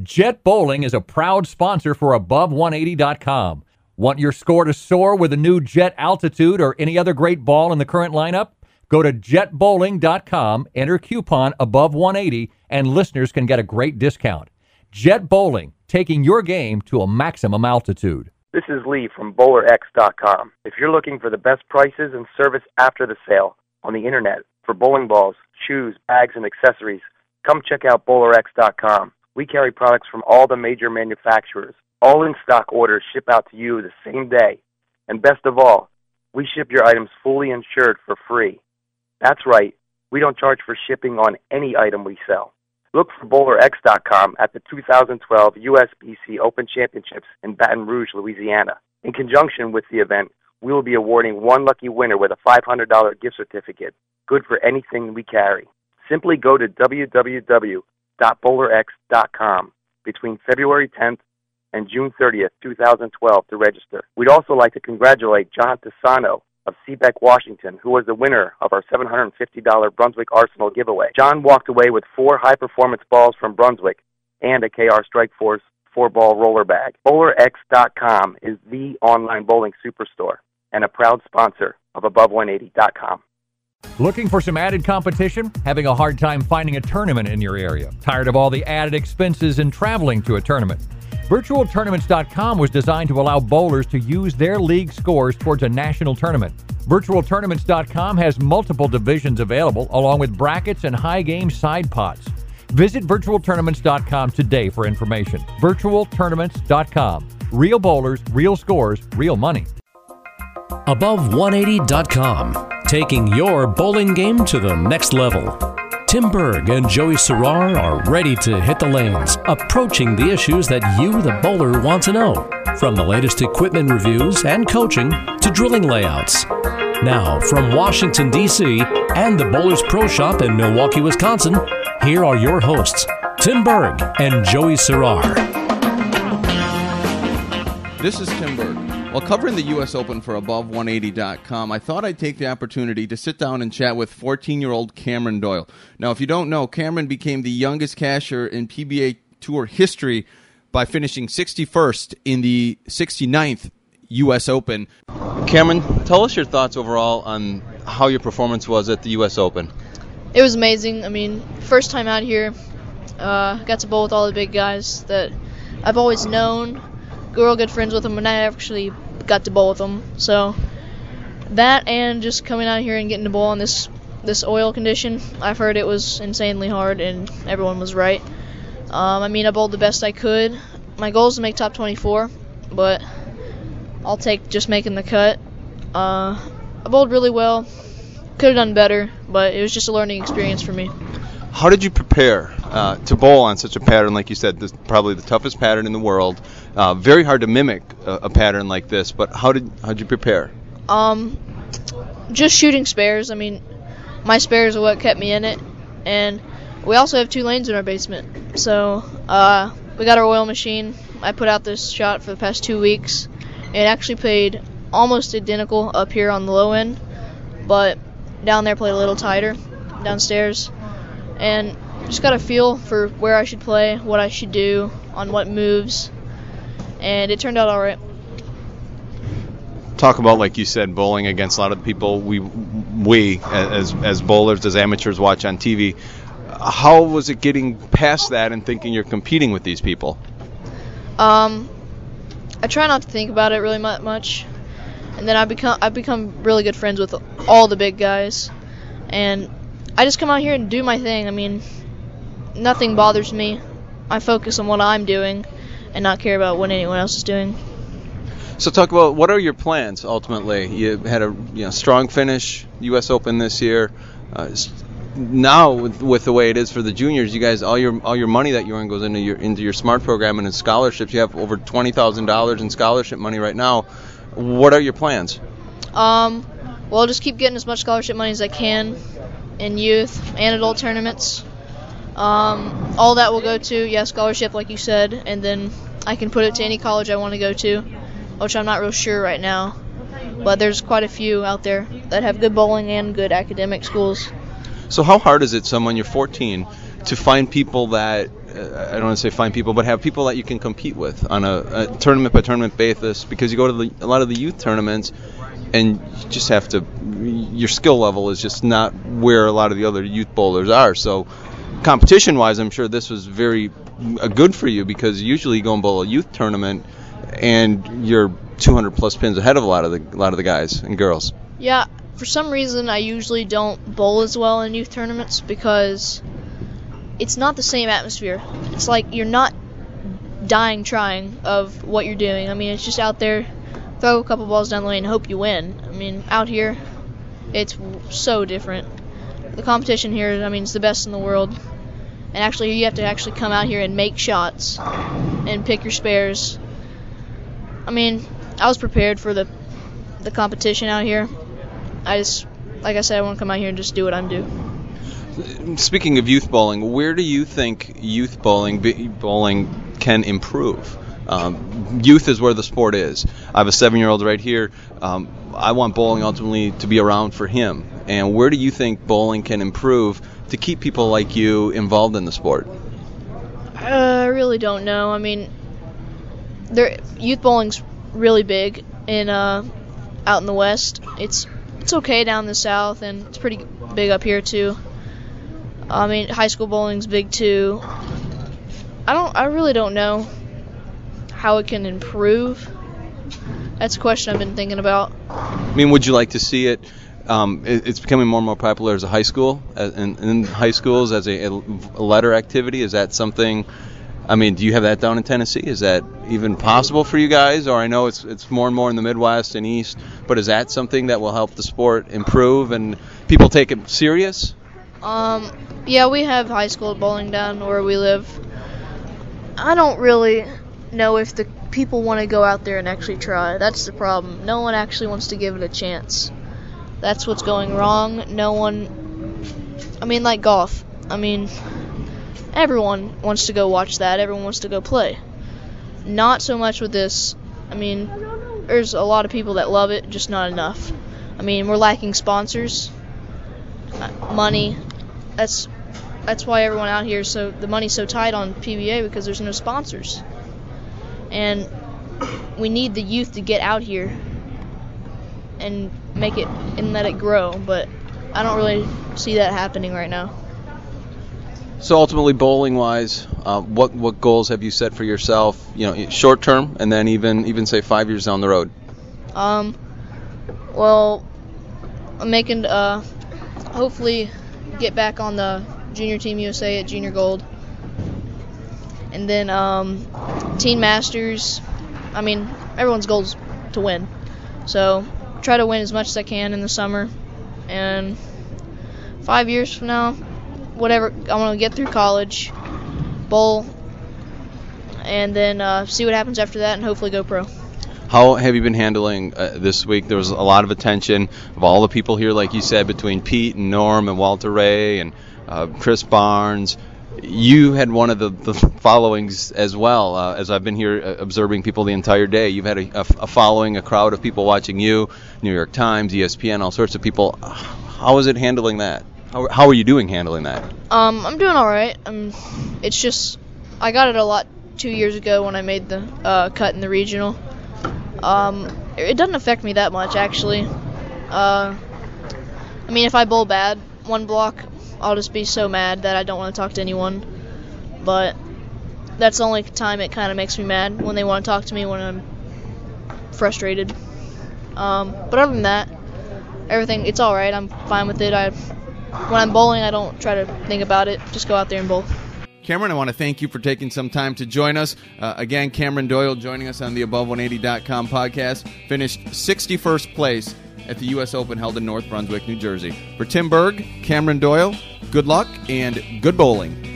Jet Bowling is a proud sponsor for Above180.com. Want your score to soar with a new Jet Altitude or any other great ball in the current lineup? Go to jetbowling.com, enter coupon above 180, and listeners can get a great discount. Jet Bowling, taking your game to a maximum altitude. This is Lee from BowlerX.com. If you're looking for the best prices and service after the sale on the internet for bowling balls, shoes, bags, and accessories, come check out BowlerX.com. We carry products from all the major manufacturers. All in stock orders ship out to you the same day. And best of all, we ship your items fully insured for free. That's right, we don't charge for shipping on any item we sell. Look for BowlerX.com at the 2012 USBC Open Championships in Baton Rouge, Louisiana. In conjunction with the event, we will be awarding one lucky winner with a $500 gift certificate, good for anything we carry. Simply go to www.bowlerx.com between February 10th and June 30th, 2012 to register. We'd also like to congratulate John Tassano of Seabeck, Washington, who was the winner of our $750 Brunswick Arsenal giveaway. John walked away with four high performance balls from Brunswick and a KR Strike Force four ball roller bag. BowlerX.com is the online bowling superstore and a proud sponsor of Above180.com. Looking for some added competition? Having a hard time finding a tournament in your area? Tired of all the added expenses and traveling to a tournament? VirtualTournaments.com was designed to allow bowlers to use their league scores towards a national tournament. VirtualTournaments.com has multiple divisions available, along with brackets and high game side pots. Visit VirtualTournaments.com today for information. VirtualTournaments.com. Real bowlers, real scores, real money. Above180.com, taking your bowling game to the next level. Tim Berg and Joey Serrar are ready to hit the lanes, approaching the issues that you, the bowler, want to know. From the latest equipment reviews and coaching to drilling layouts. Now, from Washington, D.C. and the Bowlers Pro Shop in Milwaukee, Wisconsin, here are your hosts, Tim Berg and Joey Serrar. This is Tim Berg. While covering the U.S. Open for Above180.com, I thought I'd take the opportunity to sit down and chat with 14 year old Kameron Doyle. Now, if you don't know, Kameron became the youngest casher in PBA Tour history by finishing 61st in the 69th U.S. Open. Kameron, tell us your thoughts overall on how your performance was at the U.S. Open. It was amazing. I mean, first time out here, uh, got to bowl with all the big guys that I've always known real good friends with them, and I actually got to bowl with them. So that and just coming out here and getting to bowl on this this oil condition, I've heard it was insanely hard, and everyone was right. Um, I mean, I bowled the best I could. My goal is to make top 24, but I'll take just making the cut. Uh, I bowled really well. Could have done better, but it was just a learning experience for me. How did you prepare uh, to bowl on such a pattern? Like you said, this probably the toughest pattern in the world. Uh, very hard to mimic a, a, pattern like this. But how did how did you prepare? Um, just shooting spares. I mean, my spares are what kept me in it, and we also have two lanes in our basement. So uh, we got our oil machine. I put out this shot for the past two weeks. It actually played almost identical up here on the low end, but down there played a little tighter downstairs and just got a feel for where I should play, what I should do, on what moves, and it turned out all right. Talk about, like you said, bowling against a lot of the people we we as as bowlers, as amateurs, watch on TV. How was it getting past that and thinking you're competing with these people? Um, I try not to think about it really much, and then I become I become really good friends with all the big guys, and I just come out here and do my thing. I mean, nothing bothers me. I focus on what I'm doing and not care about what anyone else is doing. So talk about what are your plans ultimately? You had a you know, strong finish U.S. Open this year. Uh, now with, with, the way it is for the juniors, you guys all your all your money that you earn goes into your into your smart program and in scholarships. You have over twenty thousand dollars in scholarship money right now. What are your plans? Um, well, I'll just keep getting as much scholarship money as I can in youth and adult tournaments. Um, all that will go to yeah scholarship, like you said, and then I can put it to any college I want to go to, which I'm not real sure right now. But there's quite a few out there that have good bowling and good academic schools. So how hard is it, someone you're 14, to find people that uh, I don't want to say find people, but have people that you can compete with on a, a tournament by tournament basis. Because you go to the, a lot of the youth tournaments, and you just have to. Your skill level is just not where a lot of the other youth bowlers are. So, competition wise, I'm sure this was very uh, good for you because usually you go and bowl a youth tournament, and you're 200 plus pins ahead of a lot of the a lot of the guys and girls. Yeah, for some reason I usually don't bowl as well in youth tournaments because it's not the same atmosphere. It's like you're not dying trying of what you're doing. I mean, it's just out there, throw a couple balls down the lane, and hope you win. I mean, out here, it's so different. The competition here, I mean, it's the best in the world. And actually, you have to actually come out here and make shots and pick your spares. I mean, I was prepared for the the competition out here. I just, like I said, I want to come out here and just do what I'm doing. Speaking of youth bowling, where do you think youth bowling bowling can improve? Um, youth is where the sport is. I have a seven-year-old right here. Um, I want bowling ultimately to be around for him. And where do you think bowling can improve to keep people like you involved in the sport? Uh, I really don't know. I mean, there youth bowling's really big in uh, out in the west. It's it's okay down the south, and it's pretty big up here too. I mean, high school bowling's big too. I don't. I really don't know how it can improve. That's a question I've been thinking about. I mean, would you like to see it? Um, it it's becoming more and more popular as a high school, in, in high schools as a, a letter activity. Is that something? I mean, do you have that down in Tennessee? Is that even possible for you guys? Or I know it's it's more and more in the Midwest and East, but is that something that will help the sport improve and people take it serious? Um, yeah, we have high school bowling down where we live. I don't really know if the people want to go out there and actually try. That's the problem. No one actually wants to give it a chance. That's what's going wrong. No one. I mean, like golf. I mean, everyone wants to go watch that. Everyone wants to go play. Not so much with this. I mean, there's a lot of people that love it, just not enough. I mean, we're lacking sponsors, uh, money. That's that's why everyone out here so the money's so tight on PBA because there's no sponsors. And we need the youth to get out here and make it and let it grow, but I don't really see that happening right now. So ultimately, bowling wise, uh, what what goals have you set for yourself? You know, short term, and then even even say five years down the road. Um, well, I'm making uh, hopefully get back on the junior team USA at junior gold, and then um, teen masters. I mean, everyone's goal is to win, so try to win as much as I can in the summer, and five years from now, whatever I want to get through college, bowl, and then uh, see what happens after that, and hopefully go pro. How have you been handling uh, this week? There was a lot of attention of all the people here, like you said, between Pete and Norm and Walter Ray and uh, Chris Barnes. You had one of the, the followings as well. Uh, as I've been here uh, observing people the entire day, you've had a, a, a following, a crowd of people watching you, New York Times, ESPN, all sorts of people. How is it handling that? How, how are you doing handling that? Um, I'm doing all right. Um, it's just I got it a lot two years ago when I made the uh, cut in the regional. Um, it doesn't affect me that much actually. Uh, I mean, if I bowl bad one block, I'll just be so mad that I don't want to talk to anyone. But that's the only time it kind of makes me mad when they want to talk to me when I'm frustrated. Um, but other than that, everything it's all right. I'm fine with it. I when I'm bowling, I don't try to think about it. Just go out there and bowl. Kameron, I want to thank you for taking some time to join us. Uh, again, Kameron Doyle joining us on the Above180.com podcast. Finished 61st place at the U.S. Open held in North Brunswick, New Jersey. For Tim Berg, Kameron Doyle, good luck and good bowling.